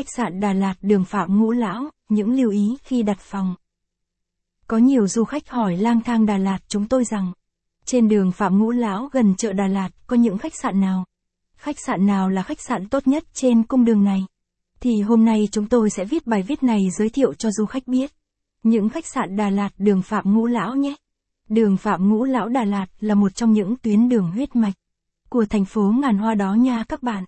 Khách sạn Đà Lạt đường Phạm Ngũ Lão, những lưu ý khi đặt phòng. Có nhiều du khách hỏi lang thang Đà Lạt chúng tôi rằng, trên đường Phạm Ngũ Lão gần chợ Đà Lạt có những khách sạn nào? Khách sạn nào là khách sạn tốt nhất trên cung đường này? Thì hôm nay chúng tôi sẽ viết bài viết này giới thiệu cho du khách biết. Những khách sạn Đà Lạt đường Phạm Ngũ Lão nhé. Đường Phạm Ngũ Lão Đà Lạt là một trong những tuyến đường huyết mạch của thành phố ngàn hoa đó nha các bạn.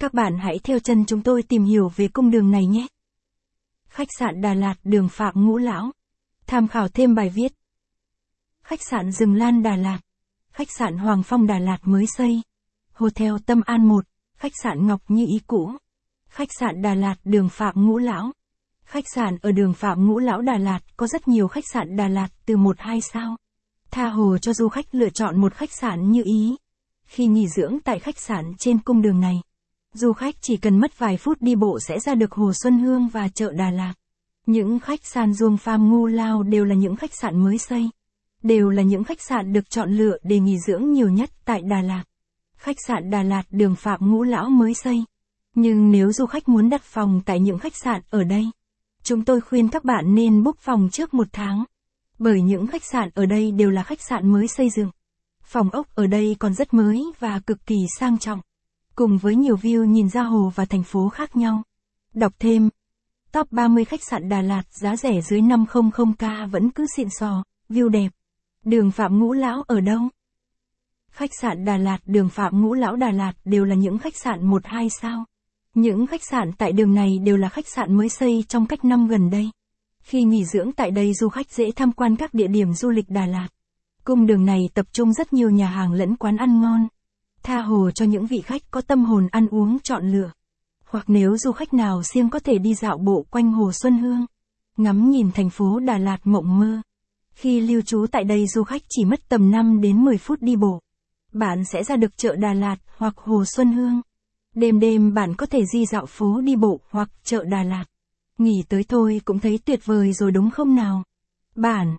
Các bạn hãy theo chân chúng tôi tìm hiểu về cung đường này nhé. Khách sạn Đà Lạt đường Phạm Ngũ Lão. Tham khảo thêm bài viết. Khách sạn Rừng Lan Đà Lạt. Khách sạn Hoàng Phong Đà Lạt mới xây. Hotel Tâm An 1. Khách sạn Ngọc Như Ý cũ. Khách sạn Đà Lạt đường Phạm Ngũ Lão. Khách sạn ở đường Phạm Ngũ Lão Đà Lạt có rất nhiều khách sạn Đà Lạt từ 1-2 sao. Tha hồ cho du khách lựa chọn một khách sạn như ý. Khi nghỉ dưỡng tại khách sạn trên cung đường này, du khách chỉ cần mất vài phút đi bộ sẽ ra được Hồ Xuân Hương và chợ Đà Lạt. Những khách sạn Duông Pham Ngu Lao đều là những khách sạn mới xây. Đều là những khách sạn được chọn lựa để nghỉ dưỡng nhiều nhất tại Đà Lạt. Khách sạn Đà Lạt đường Phạm Ngũ Lão mới xây. Nhưng nếu du khách muốn đặt phòng tại những khách sạn ở đây, chúng tôi khuyên các bạn nên book phòng trước một tháng. Bởi những khách sạn ở đây đều là khách sạn mới xây dựng. Phòng ốc ở đây còn rất mới và cực kỳ sang trọng. Cùng với nhiều view nhìn ra hồ và thành phố khác nhau. Đọc thêm. Top 30 khách sạn Đà Lạt giá rẻ dưới 500k vẫn cứ xịn sò, view đẹp. Đường Phạm Ngũ Lão ở đâu? Khách sạn Đà Lạt, đường Phạm Ngũ Lão Đà Lạt đều là những khách sạn 1-2 sao. Những khách sạn tại đường này đều là khách sạn mới xây trong cách năm gần đây. Khi nghỉ dưỡng tại đây du khách dễ tham quan các địa điểm du lịch Đà Lạt. Cung đường này tập trung rất nhiều nhà hàng lẫn quán ăn ngon. Tha hồ cho những vị khách có tâm hồn ăn uống chọn lựa. Hoặc nếu du khách nào siêng có thể đi dạo bộ quanh Hồ Xuân Hương. Ngắm nhìn thành phố Đà Lạt mộng mơ. Khi lưu trú tại đây du khách chỉ mất tầm 5 đến 10 phút đi bộ. Bạn sẽ ra được chợ Đà Lạt hoặc Hồ Xuân Hương. Đêm đêm bạn có thể di dạo phố đi bộ hoặc chợ Đà Lạt. Nghỉ tới thôi cũng thấy tuyệt vời rồi đúng không nào? Bạn